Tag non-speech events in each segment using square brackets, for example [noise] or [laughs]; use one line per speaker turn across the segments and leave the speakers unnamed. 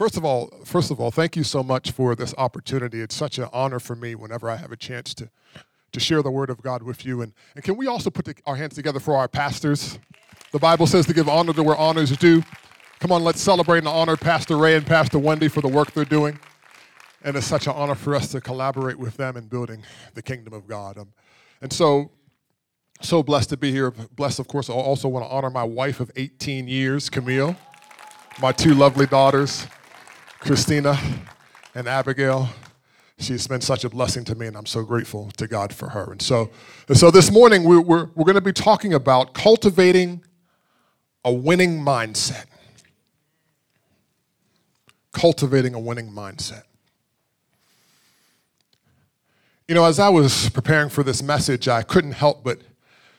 First of all, first of all, thank you so much for this opportunity. It's such an honor for me whenever I have a chance to, to share the word of God with you. And, and can we also put the, our hands together for our pastors? The Bible says to give honor to where honor is due. Come on, let's celebrate and honor Pastor Ray and Pastor Wendy for the work they're doing. And it's such an honor for us to collaborate with them in building the kingdom of God. Um, and so, so blessed to be here. Blessed, of course, I also want to honor my wife of 18 years, Camille, my two lovely daughters. Christina and Abigail. She's been such a blessing to me, and I'm so grateful to God for her. And so, and so this morning, we, we're, we're going to be talking about cultivating a winning mindset. Cultivating a winning mindset. You know, as I was preparing for this message, I couldn't help but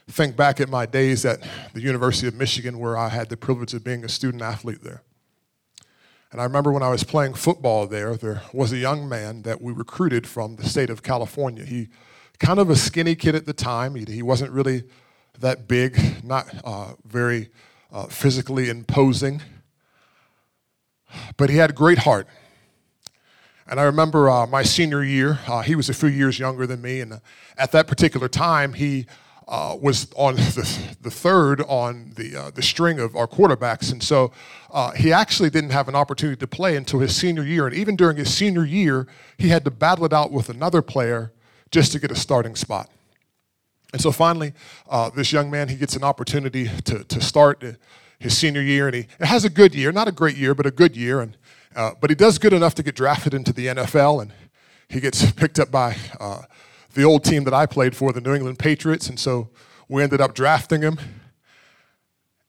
think back at my days at the University of Michigan, where I had the privilege of being a student athlete there. And I remember when I was playing football there, there was a young man that we recruited from the state of California. He, kind of a skinny kid at the time, he, he wasn't really that big, not uh, very uh, physically imposing, but he had a great heart. And I remember uh, my senior year, uh, he was a few years younger than me, and at that particular time, he uh, was on [laughs] the, the, third on the, uh, the string of our quarterbacks. And so uh, he actually didn't have an opportunity to play until his senior year. And even during his senior year, he had to battle it out with another player just to get a starting spot. And so finally, uh, this young man, he gets an opportunity to, to start his senior year. And he has a good year, not a great year, but a good year. And, uh, but he does good enough to get drafted into the NFL. And he gets picked up by uh, the old team that I played for, the New England Patriots, and so we ended up drafting him.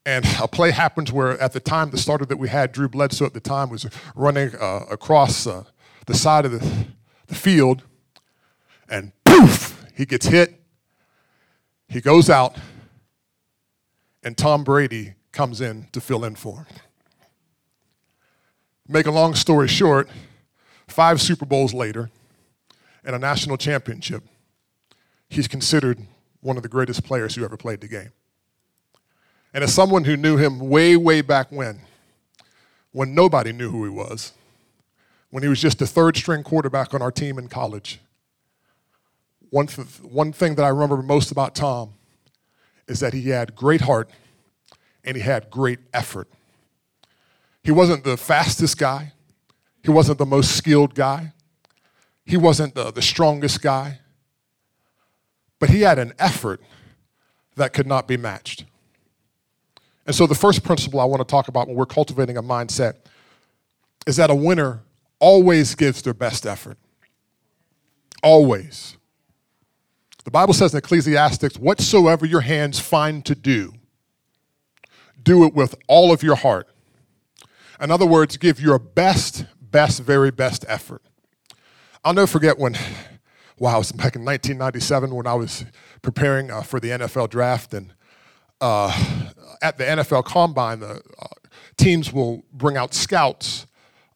And a play happens where, at the time, the starter that we had, Drew Bledsoe at the time, was running uh, across uh, the side of the, the field, and poof, he gets hit. He goes out, and Tom Brady comes in to fill in for him. Make a long story short, five Super Bowls later, and a national championship, he's considered one of the greatest players who ever played the game. And as someone who knew him way, way back when, when nobody knew who he was, when he was just the third string quarterback on our team in college, one, th- one thing that I remember most about Tom is that he had great heart and he had great effort. He wasn't the fastest guy, he wasn't the most skilled guy, he wasn't the, the strongest guy, but he had an effort that could not be matched. And so, the first principle I want to talk about when we're cultivating a mindset is that a winner always gives their best effort. Always. The Bible says in Ecclesiastes, whatsoever your hands find to do, do it with all of your heart. In other words, give your best, best, very best effort. I'll never forget when wow, it was back in 1997 when I was preparing uh, for the NFL draft. And uh, at the NFL Combine, the uh, teams will bring out scouts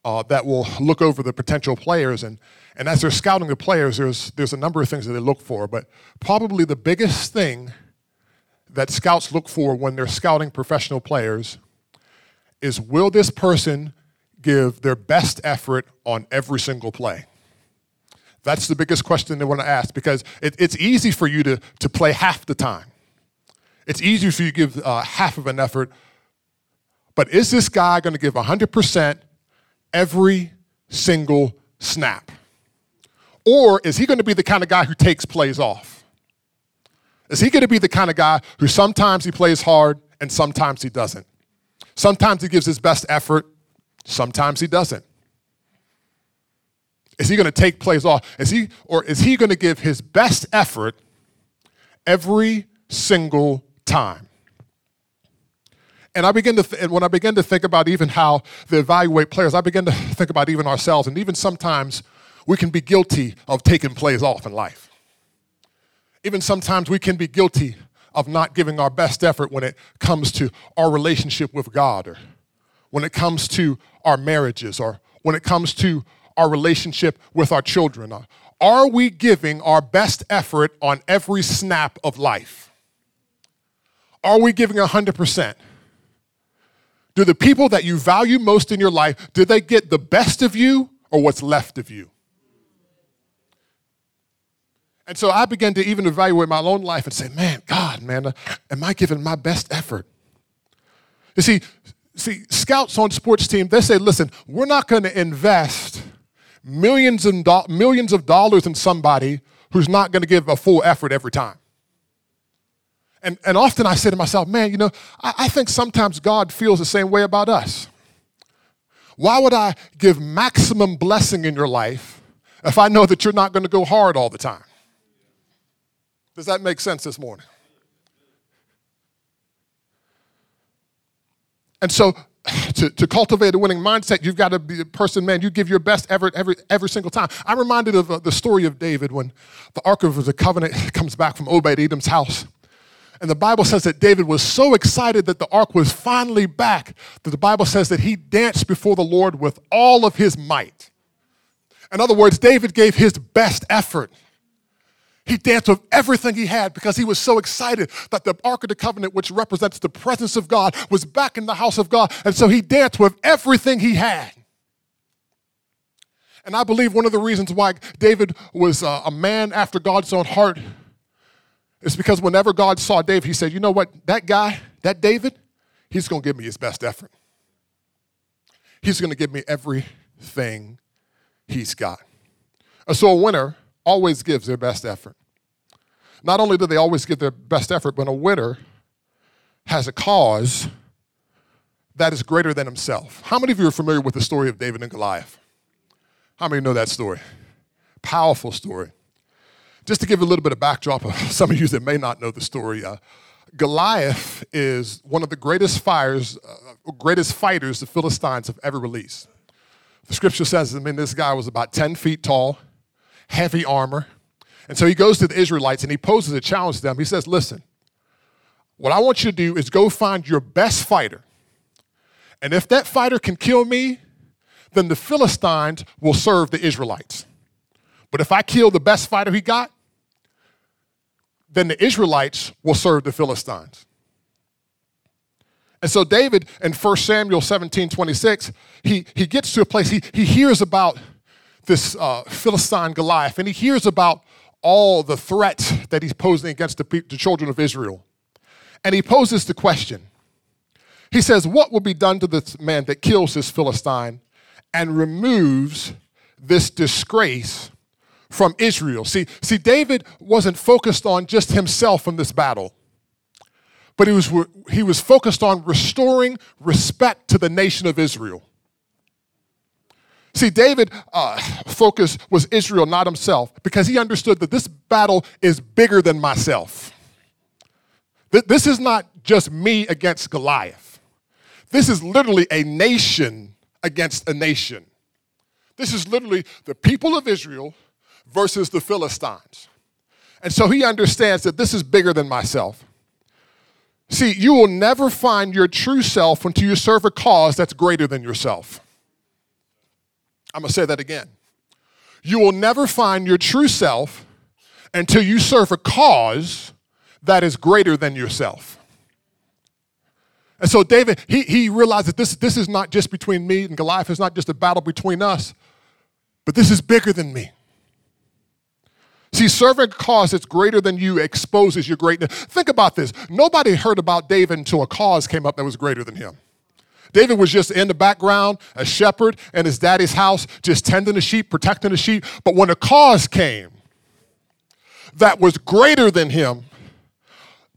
uh, that will look over the potential players. And, and as they're scouting the players, there's, there's a number of things that they look for. But probably the biggest thing that scouts look for when they're scouting professional players is will this person give their best effort on every single play? That's the biggest question they want to ask because it, it's easy for you to, to play half the time. It's easy for you to give uh, half of an effort. But is this guy going to give 100% every single snap? Or is he going to be the kind of guy who takes plays off? Is he going to be the kind of guy who sometimes he plays hard and sometimes he doesn't? Sometimes he gives his best effort, sometimes he doesn't. Is he going to take plays off? Is he, or is he going to give his best effort every single time? And I begin to, th- and when I begin to think about even how they evaluate players, I begin to think about even ourselves, and even sometimes we can be guilty of taking plays off in life. Even sometimes we can be guilty of not giving our best effort when it comes to our relationship with God, or when it comes to our marriages, or when it comes to our relationship with our children? Are we giving our best effort on every snap of life? Are we giving 100%? Do the people that you value most in your life, do they get the best of you or what's left of you? And so I began to even evaluate my own life and say, man, God, man, uh, am I giving my best effort? You see, see, scouts on sports team, they say, listen, we're not going to invest millions and do- millions of dollars in somebody who's not going to give a full effort every time. And, and often I say to myself, man, you know, I, I think sometimes God feels the same way about us. Why would I give maximum blessing in your life if I know that you're not going to go hard all the time? Does that make sense this morning? And so, to, to cultivate a winning mindset, you've got to be a person, man, you give your best effort every, every single time. I'm reminded of uh, the story of David when the Ark of the Covenant [laughs] comes back from Obed Edom's house. And the Bible says that David was so excited that the ark was finally back that the Bible says that he danced before the Lord with all of his might. In other words, David gave his best effort. He danced with everything he had because he was so excited that the Ark of the Covenant, which represents the presence of God, was back in the house of God. And so he danced with everything he had. And I believe one of the reasons why David was uh, a man after God's own heart is because whenever God saw David, he said, You know what? That guy, that David, he's going to give me his best effort. He's going to give me everything he's got. And so a winner always gives their best effort. Not only do they always give their best effort, but a winner has a cause that is greater than himself. How many of you are familiar with the story of David and Goliath? How many know that story? Powerful story. Just to give a little bit of backdrop of [laughs] some of you that may not know the story, uh, Goliath is one of the greatest fires, uh, greatest fighters the Philistines have ever released. The scripture says, I mean, this guy was about 10 feet tall, heavy armor. And so he goes to the Israelites and he poses a challenge to them. He says, Listen, what I want you to do is go find your best fighter. And if that fighter can kill me, then the Philistines will serve the Israelites. But if I kill the best fighter he got, then the Israelites will serve the Philistines. And so David in 1 Samuel 17, 26, he, he gets to a place, he, he hears about this uh, Philistine Goliath, and he hears about all the threats that he's posing against the, the children of Israel. And he poses the question. He says, What will be done to this man that kills this Philistine and removes this disgrace from Israel? See, see, David wasn't focused on just himself in this battle, but he was, he was focused on restoring respect to the nation of Israel. See, David' uh, focus was Israel, not himself, because he understood that this battle is bigger than myself. That This is not just me against Goliath. This is literally a nation against a nation. This is literally the people of Israel versus the Philistines. And so he understands that this is bigger than myself. See, you will never find your true self until you serve a cause that's greater than yourself. I'm going to say that again. You will never find your true self until you serve a cause that is greater than yourself. And so David, he, he realized that this, this is not just between me and Goliath, it's not just a battle between us, but this is bigger than me. See, serving a cause that's greater than you exposes your greatness. Think about this. Nobody heard about David until a cause came up that was greater than him. David was just in the background, a shepherd in his daddy's house, just tending the sheep, protecting the sheep. But when a cause came that was greater than him,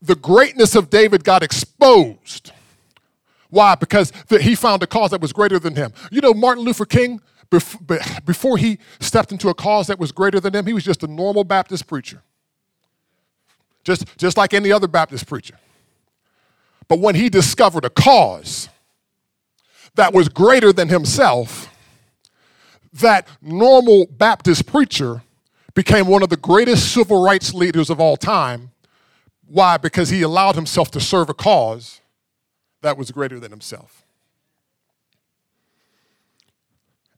the greatness of David got exposed. Why? Because he found a cause that was greater than him. You know, Martin Luther King, before he stepped into a cause that was greater than him, he was just a normal Baptist preacher. Just, just like any other Baptist preacher. But when he discovered a cause that was greater than himself, that normal Baptist preacher became one of the greatest civil rights leaders of all time. Why? Because he allowed himself to serve a cause that was greater than himself.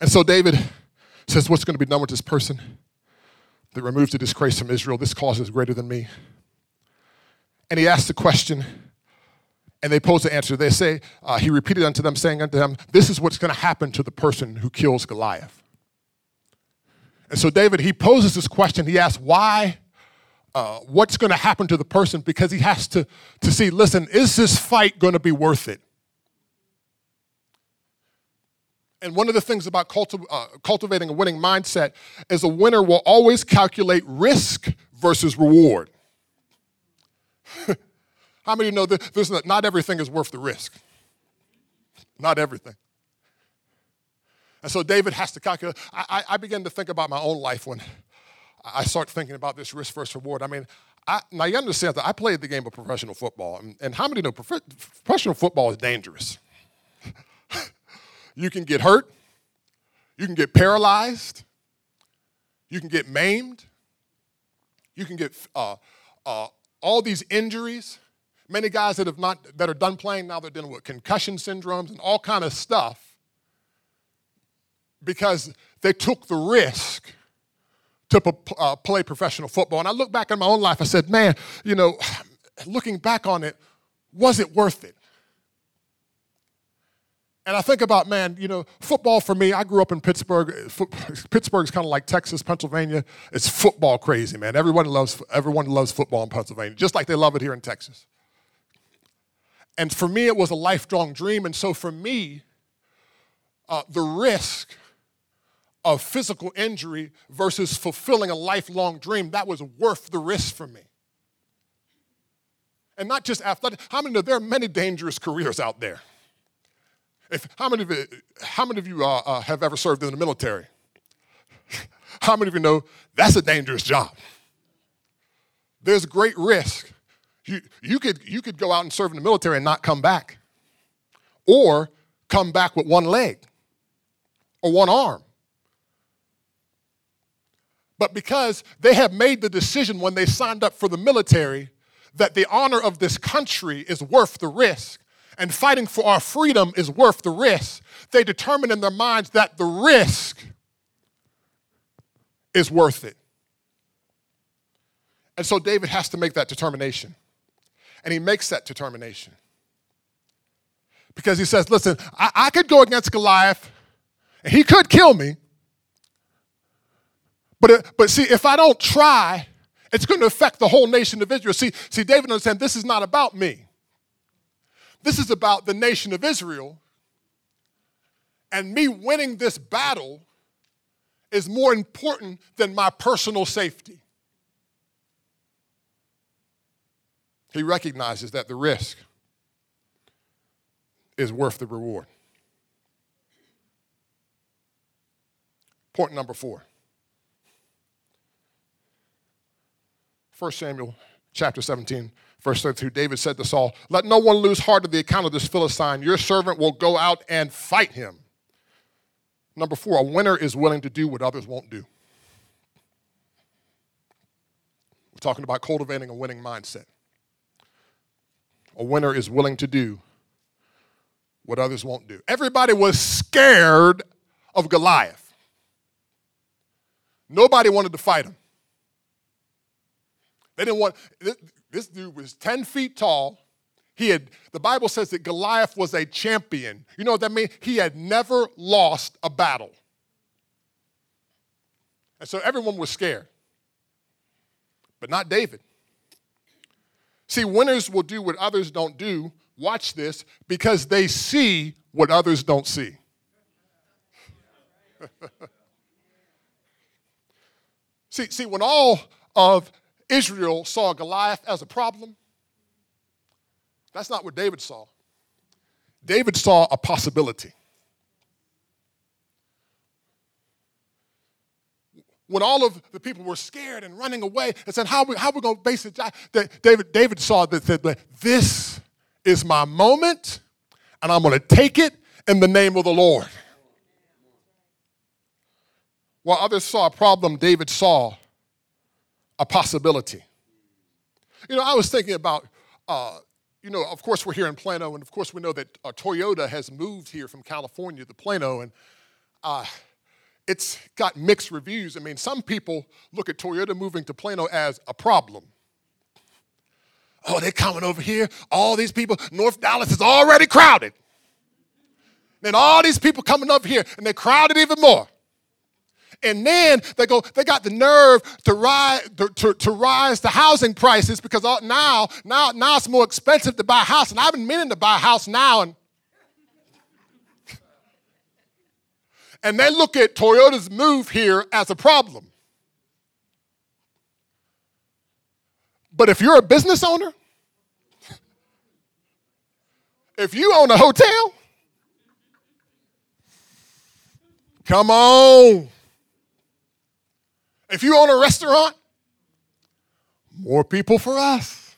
And so David says, What's going to be done with this person that removes the disgrace from Israel? This cause is greater than me. And he asks the question and they pose the answer. They say, uh, He repeated unto them, saying unto them, This is what's going to happen to the person who kills Goliath. And so, David, he poses this question. He asks, Why? Uh, what's going to happen to the person? Because he has to, to see, listen, is this fight going to be worth it? And one of the things about culti- uh, cultivating a winning mindset is a winner will always calculate risk versus reward. [laughs] How many know that not, not everything is worth the risk? Not everything. And so David has to calculate. I, I, began to think about my own life when I start thinking about this risk versus reward. I mean, I, now you understand that I played the game of professional football, and, and how many know prof- professional football is dangerous? [laughs] you can get hurt, you can get paralyzed, you can get maimed, you can get uh, uh, all these injuries. Many guys that have not that are done playing now they're dealing with concussion syndromes and all kind of stuff because they took the risk to uh, play professional football. And I look back in my own life, I said, man, you know, [sighs] looking back on it, was it worth it? And I think about, man, you know, football for me, I grew up in Pittsburgh. [laughs] Pittsburgh's kind of like Texas, Pennsylvania. It's football crazy, man. Everyone loves, everyone loves football in Pennsylvania, just like they love it here in Texas. And for me, it was a lifelong dream. And so for me, uh, the risk of physical injury versus fulfilling a lifelong dream, that was worth the risk for me. And not just athletic. How many know there are many dangerous careers out there? If, how, many of you, how many of you uh, uh, have ever served in the military? [laughs] how many of you know that's a dangerous job? There's great risk. You, you, could, you could go out and serve in the military and not come back, or come back with one leg or one arm but because they have made the decision when they signed up for the military that the honor of this country is worth the risk and fighting for our freedom is worth the risk, they determine in their minds that the risk is worth it. And so David has to make that determination. And he makes that determination. Because he says, listen, I, I could go against Goliath, and he could kill me, but, but see, if I don't try, it's going to affect the whole nation of Israel. See, see, David understands this is not about me. This is about the nation of Israel. And me winning this battle is more important than my personal safety. He recognizes that the risk is worth the reward. Point number four First Samuel chapter 17, verse 32, David said to Saul, Let no one lose heart of the account of this Philistine. Your servant will go out and fight him. Number four, a winner is willing to do what others won't do. We're talking about cultivating a winning mindset. A winner is willing to do what others won't do. Everybody was scared of Goliath. Nobody wanted to fight him. They didn't want, this, dude was 10 feet tall. He had, the Bible says that Goliath was a champion. You know what that means? He had never lost a battle. And so everyone was scared, but not David. See, winners will do what others don't do. Watch this because they see what others don't see. [laughs] see, see, when all of Israel saw Goliath as a problem. That's not what David saw. David saw a possibility. When all of the people were scared and running away and said, How are we, how are we going to base it? David, David saw that, said, This is my moment, and I'm going to take it in the name of the Lord. While others saw a problem, David saw a possibility. You know, I was thinking about, uh, you know, of course we're here in Plano, and of course we know that uh, Toyota has moved here from California to Plano, and uh, it's got mixed reviews. I mean, some people look at Toyota moving to Plano as a problem. Oh, they're coming over here. All these people, North Dallas is already crowded. Then all these people coming up here, and they're crowded even more. And then they go, they got the nerve to rise to, to, rise the housing prices because now, now, now it's more expensive to buy a house. And I've been meaning to buy a house now. And, and they look at Toyota's move here as a problem. But if you're a business owner, [laughs] if you own a hotel, come on. If you own a restaurant, more people for us.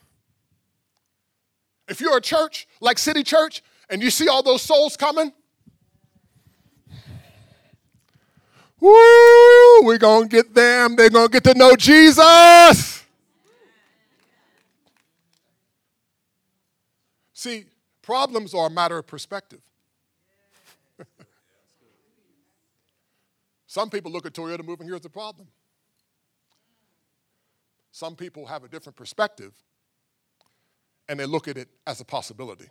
If you're a church like City Church and you see all those souls coming, woo, we're going to get them. They're going to get to know Jesus. See, problems are a matter of perspective. [laughs] Some people look at Toyota moving here as a problem. Some people have a different perspective and they look at it as a possibility.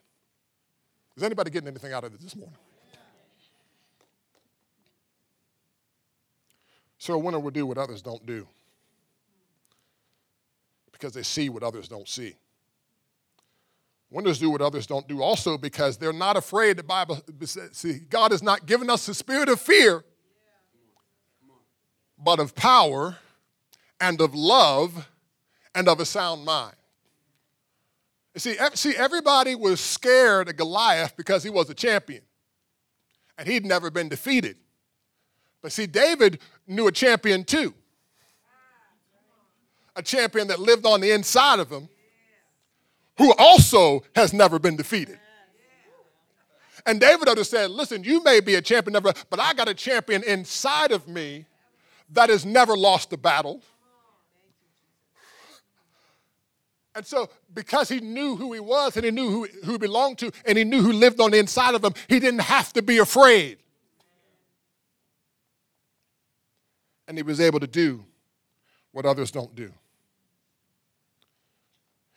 Is anybody getting anything out of it this morning? So a winner will do what others don't do because they see what others don't see. Winners do what others don't do also because they're not afraid. The Bible says, see God has not given us the spirit of fear, but of power and of love and of a sound mind. See, see, everybody was scared of Goliath because he was a champion and he'd never been defeated. But see, David knew a champion too. A champion that lived on the inside of him, who also has never been defeated. And David understood listen, you may be a champion, but I got a champion inside of me that has never lost a battle And so, because he knew who he was and he knew who, who he belonged to and he knew who lived on the inside of him, he didn't have to be afraid. And he was able to do what others don't do.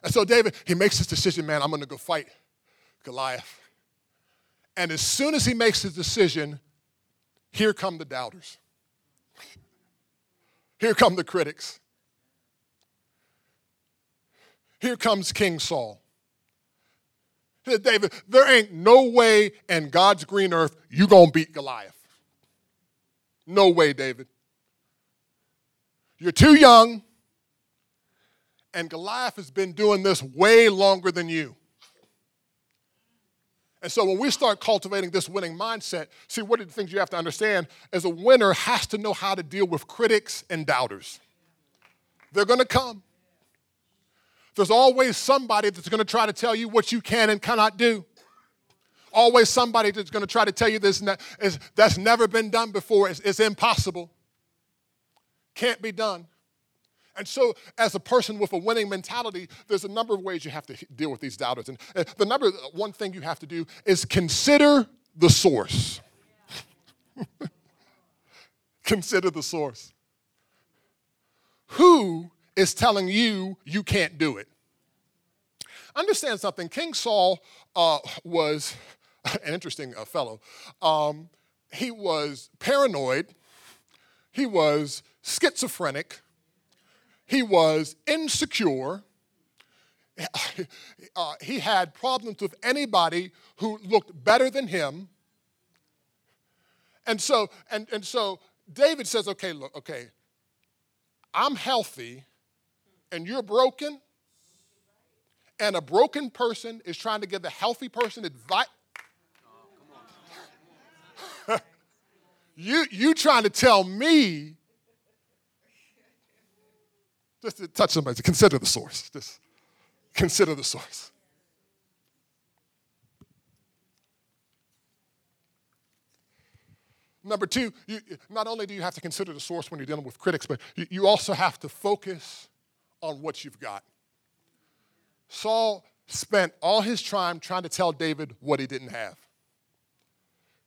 And so, David, he makes this decision man, I'm going to go fight Goliath. And as soon as he makes his decision, here come the doubters. Here come the critics. Here comes King Saul. said, David, there ain't no way in God's green earth you gonna beat Goliath. No way, David. You're too young, and Goliath has been doing this way longer than you. And so when we start cultivating this winning mindset, see, one of the things you have to understand is a winner has to know how to deal with critics and doubters. They're gonna come. There's always somebody that's going to try to tell you what you can and cannot do. Always somebody that's going to try to tell you this is, that's never been done before. It's, it's impossible. Can't be done. And so, as a person with a winning mentality, there's a number of ways you have to deal with these doubters. And uh, the number one thing you have to do is consider the source. [laughs] consider the source. Who is telling you you can't do it. Understand something. King Saul uh, was [laughs] an interesting uh, fellow. Um, he was paranoid. He was schizophrenic. He was insecure. Uh, he had problems with anybody who looked better than him. And so, and, and so David says, okay, look, okay, I'm healthy and you're broken, and a broken person is trying to give a healthy person advice. [laughs] you, you trying to tell me, just to touch somebody, to consider the source. Just consider the source. Number two, you, not only do you have to consider the source when you're dealing with critics, but you, you also have to focus on what you've got. Saul spent all his time trying to tell David what he didn't have.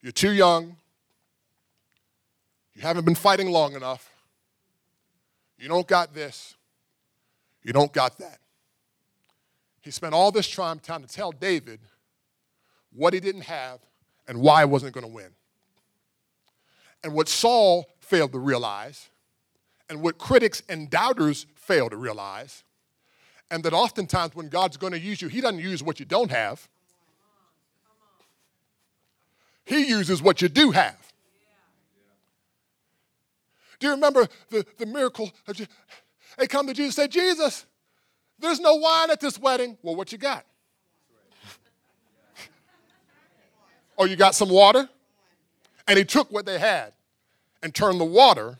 You're too young. You haven't been fighting long enough. You don't got this. You don't got that. he spent all this time trying to tell David what he didn't have and why he wasn't going to win. And what Saul failed to realize, and what critics and doubters fail to realize, and that oftentimes when God's going to use you, He doesn't use what you don't have, He uses what you do have. Do you remember the, the miracle? Of, they come to Jesus and say, Jesus, there's no wine at this wedding. Well, what you got? [laughs] or oh, you got some water? And he took what they had and turned the water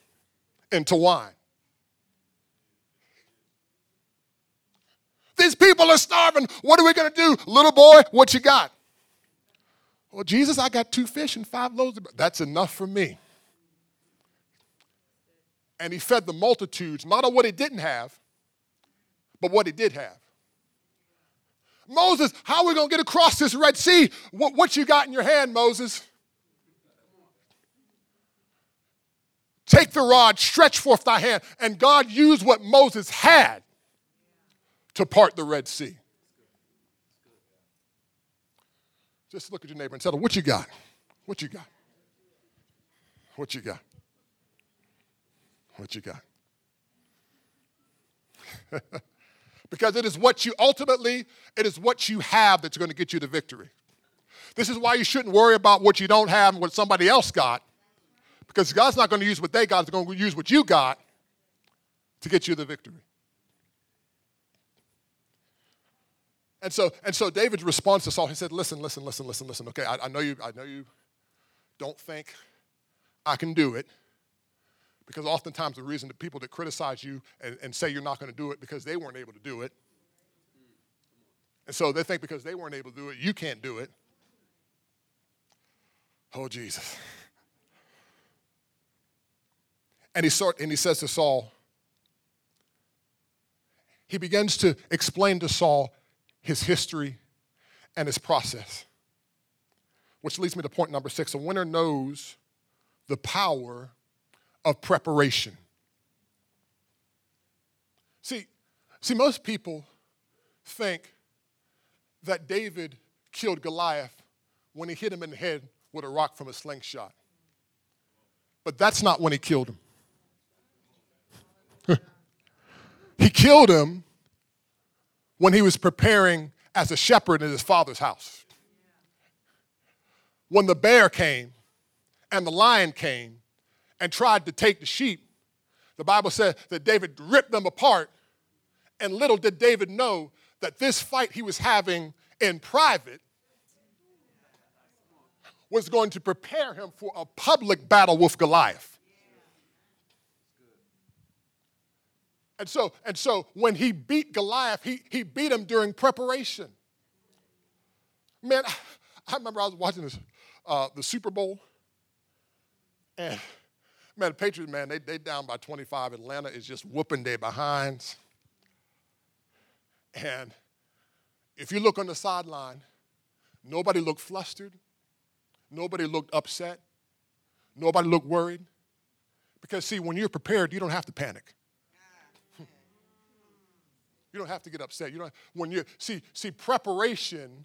into wine. These people are starving. What are we going to do? Little boy, what you got? Well, Jesus, I got two fish and five loaves. Of... bread. That's enough for me. And he fed the multitudes, not on what he didn't have, but what he did have. Moses, how are we going to get across this Red Sea? What, what you got in your hand, Moses? Take the rod, stretch forth thy hand. And God used what Moses had to part the Red Sea. Just look at your neighbor and tell them, What you got? What you got? What you got? What you got? [laughs] because it is what you ultimately, it is what you have that's going to get you the victory. This is why you shouldn't worry about what you don't have and what somebody else got. Because God's not going to use what they got, He's going to use what you got to get you the victory. And so, and so David's response to Saul, he said, Listen, listen, listen, listen, listen. Okay, I, I know you, I know you don't think I can do it. Because oftentimes the reason that people that criticize you and, and say you're not going to do it because they weren't able to do it. And so they think because they weren't able to do it, you can't do it. Oh, Jesus. And he, sort, and he says to Saul, he begins to explain to Saul his history and his process. Which leads me to point number six. A winner knows the power of preparation. See, see, most people think that David killed Goliath when he hit him in the head with a rock from a slingshot. But that's not when he killed him. [laughs] he killed him when he was preparing as a shepherd in his father's house. When the bear came and the lion came and tried to take the sheep, the Bible says that David ripped them apart. And little did David know that this fight he was having in private was going to prepare him for a public battle with Goliath. And so, and so when he beat Goliath, he, he beat him during preparation. Man, I remember I was watching this, uh, the Super Bowl, and man, the Patriots, man, they they down by 25. Atlanta is just whooping their behinds. And if you look on the sideline, nobody looked flustered, nobody looked upset, nobody looked worried. Because see, when you're prepared, you don't have to panic. You don't have to get upset. You don't when you see see preparation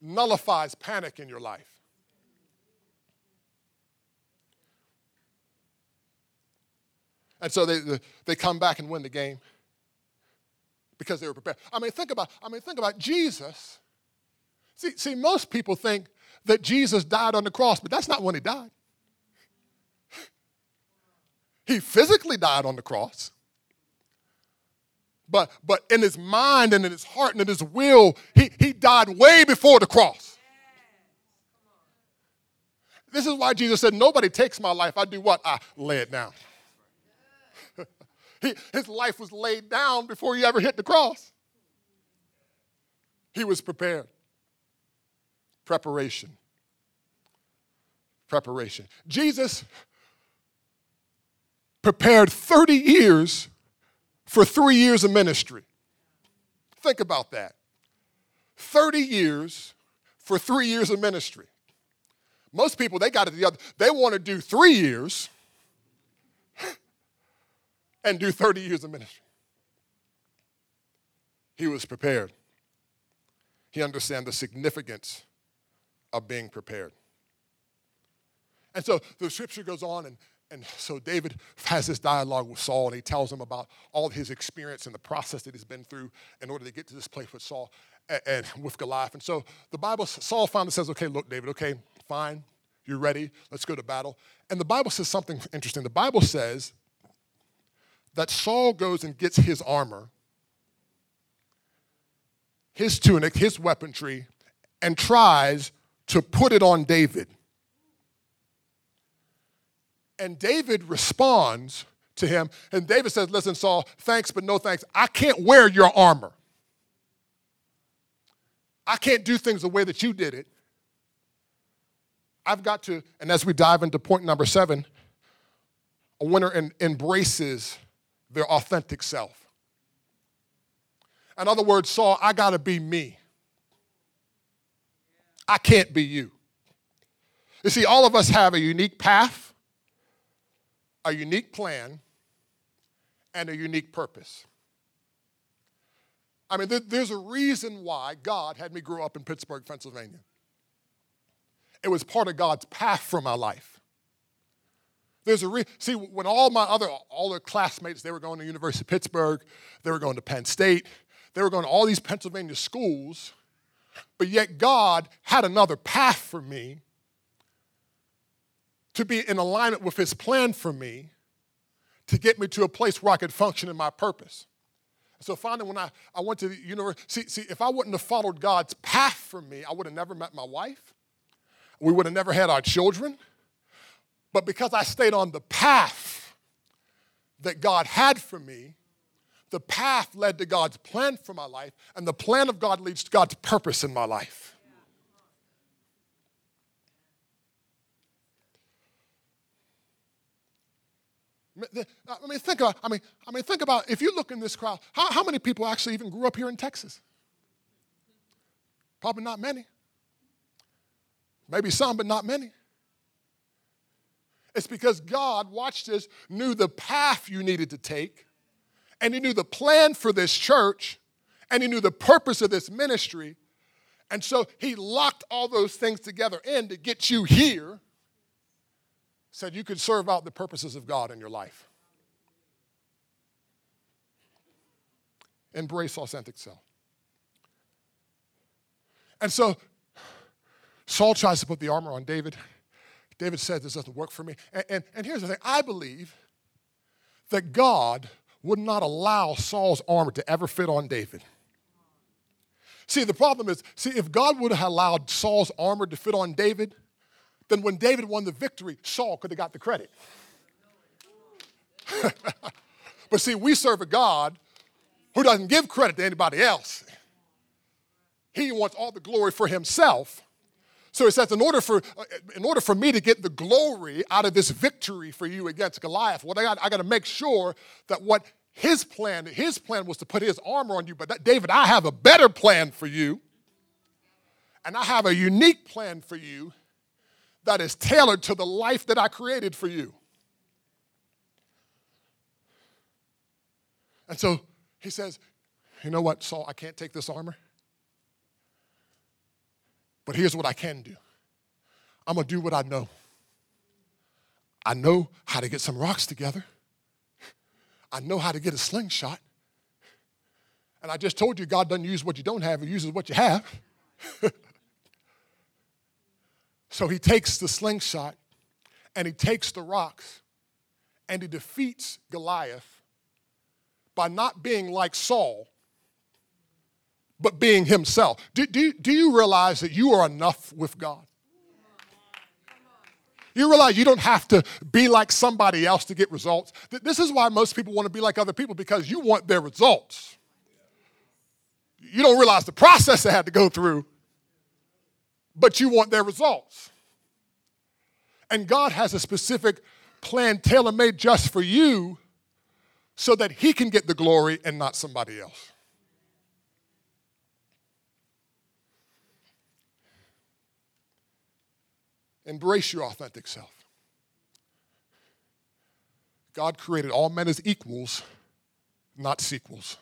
nullifies panic in your life. And so they, they come back and win the game because they were prepared. I mean, think about, I mean, think about Jesus. See, see, most people think that Jesus died on the cross, but that's not when he died. He physically died on the cross. But, but in his mind and in his heart and in his will, he, he died way before the cross. This is why Jesus said, Nobody takes my life. I do what? I lay it down. [laughs] his life was laid down before he ever hit the cross. He was prepared. Preparation. Preparation. Jesus prepared 30 years for three years of ministry. Think about that. 30 years for three years of ministry. Most people, they got it the other, they want to do three years and do 30 years of ministry. He was prepared. He understands the significance of being prepared. And so the scripture goes on, and, and so David has this dialogue with Saul, and he tells him about all his experience and the process that he's been through in order to get to this place with Saul and, and with Goliath. And so the Bible, Saul finally says, Okay, look, David, okay, fine, you're ready, let's go to battle. And the Bible says something interesting. The Bible says that Saul goes and gets his armor his tunic, his weaponry, and tries to put it on David. And David responds to him, and David says, Listen, Saul, thanks, but no thanks. I can't wear your armor. I can't do things the way that you did it. I've got to, and as we dive into point number seven, a winner embraces their authentic self. In other words, Saul, I got to be me. I can't be you. You see, all of us have a unique path, a unique plan, and a unique purpose. I mean, there's a reason why God had me grow up in Pittsburgh, Pennsylvania. It was part of God's path for my life. There's a re- see when all my other all their classmates they were going to University of Pittsburgh, they were going to Penn State, they were going to all these Pennsylvania schools, but yet God had another path for me to be in alignment with His plan for me to get me to a place where I could function in my purpose. So finally, when I, I went to the university, see, see, if I wouldn't have followed God's path for me, I would have never met my wife. We would have never had our children. But because I stayed on the path that God had for me, the path led to God's plan for my life, and the plan of God leads to God's purpose in my life. I mean, think about, I mean, I mean, think about if you look in this crowd, how, how many people actually even grew up here in Texas? Probably not many. Maybe some, but not many. It's because God, watch this, knew the path you needed to take and he knew the plan for this church, and he knew the purpose of this ministry. And so he locked all those things together in to get you here, said you could serve out the purposes of God in your life. Embrace authentic self. And so Saul tries to put the armor on David. David said, This doesn't work for me. And, and, and here's the thing I believe that God would not allow Saul's armor to ever fit on David. See, the problem is, see, if God would have allowed Saul's armor to fit on David, then when David won the victory, Saul could have got the credit. [laughs] but see, we serve a God who doesn't give credit to anybody else. He wants all the glory for himself. So it says, in order for in order for me to get the glory out of this victory for you against Goliath, what I got, I got to make sure that what his plan, his plan was to put his armor on you, but that, David, I have a better plan for you. And I have a unique plan for you that is tailored to the life that I created for you. And so he says, You know what, Saul, I can't take this armor. But here's what I can do I'm going to do what I know. I know how to get some rocks together. I know how to get a slingshot. And I just told you God doesn't use what you don't have, He uses what you have. [laughs] so he takes the slingshot and he takes the rocks and he defeats Goliath by not being like Saul, but being himself. Do, do, do you realize that you are enough with God? You realize you don't have to be like somebody else to get results. This is why most people want to be like other people because you want their results. You don't realize the process they had to go through, but you want their results. And God has a specific plan tailor made just for you so that He can get the glory and not somebody else. Embrace your authentic self. God created all men as equals, not sequels.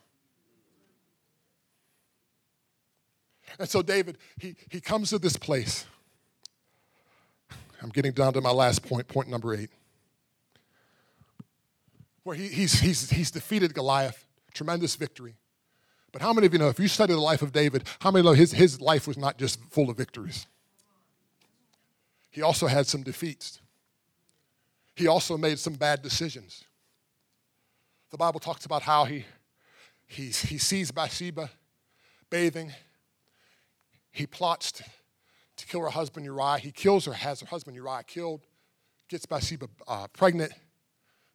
And so David, he, he comes to this place. I'm getting down to my last point, point number eight, where he, he's, he's, he's defeated Goliath, tremendous victory. But how many of you know, if you study the life of David, how many know his, his life was not just full of victories? He also had some defeats. He also made some bad decisions. The Bible talks about how he, he, he sees Bathsheba bathing. He plots to, to kill her husband Uriah. He kills her, has her husband Uriah killed, gets Bathsheba uh, pregnant.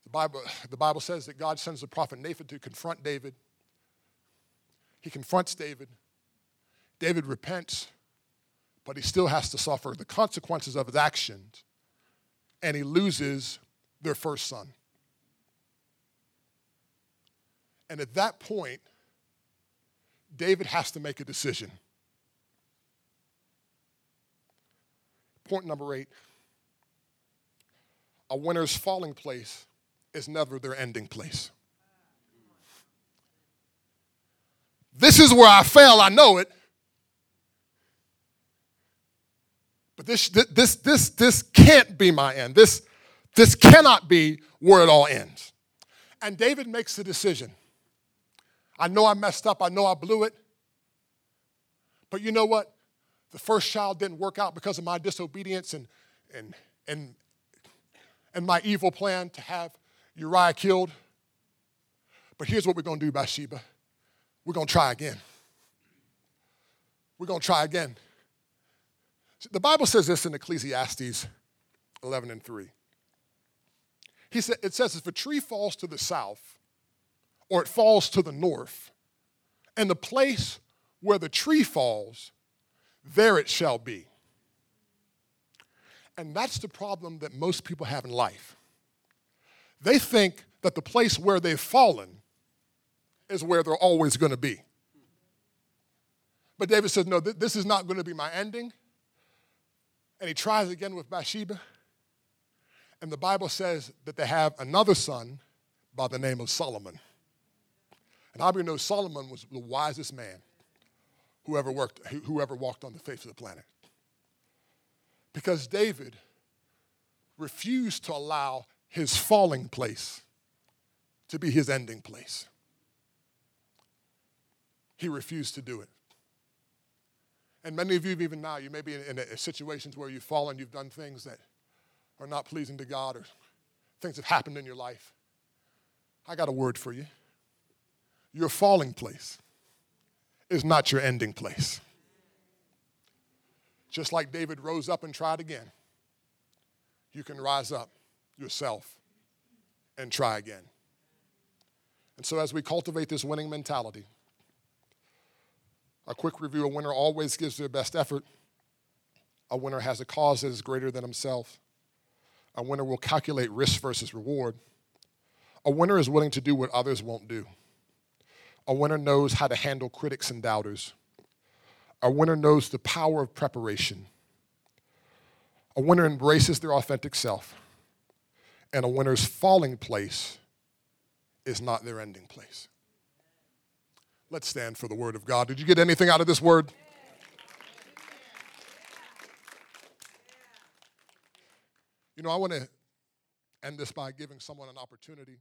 The Bible, the Bible says that God sends the prophet Nathan to confront David. He confronts David. David repents, but he still has to suffer the consequences of his actions, and he loses their first son. And at that point, David has to make a decision. Point number eight a winner's falling place is never their ending place. This is where I fail, I know it. But this, this, this, this can't be my end. This, this cannot be where it all ends. And David makes the decision. I know I messed up, I know I blew it. But you know what? The first child didn't work out because of my disobedience and, and, and, and my evil plan to have Uriah killed. But here's what we're going to do, Bathsheba. We're going to try again. We're going to try again. The Bible says this in Ecclesiastes 11 and 3. He said, it says, if a tree falls to the south or it falls to the north, and the place where the tree falls, there it shall be. And that's the problem that most people have in life. They think that the place where they've fallen is where they're always going to be. But David says, No, th- this is not going to be my ending. And he tries again with Bathsheba. And the Bible says that they have another son by the name of Solomon. And how many know Solomon was the wisest man who ever worked, who ever walked on the face of the planet? Because David refused to allow his falling place to be his ending place. He refused to do it. And many of you, even now, you may be in, in situations where you've fallen, you've done things that are not pleasing to God, or things have happened in your life. I got a word for you. Your falling place is not your ending place. Just like David rose up and tried again, you can rise up yourself and try again. And so, as we cultivate this winning mentality, a quick review a winner always gives their best effort. A winner has a cause that is greater than himself. A winner will calculate risk versus reward. A winner is willing to do what others won't do. A winner knows how to handle critics and doubters. A winner knows the power of preparation. A winner embraces their authentic self. And a winner's falling place is not their ending place. Let's stand for the word of God. Did you get anything out of this word? You know, I want to end this by giving someone an opportunity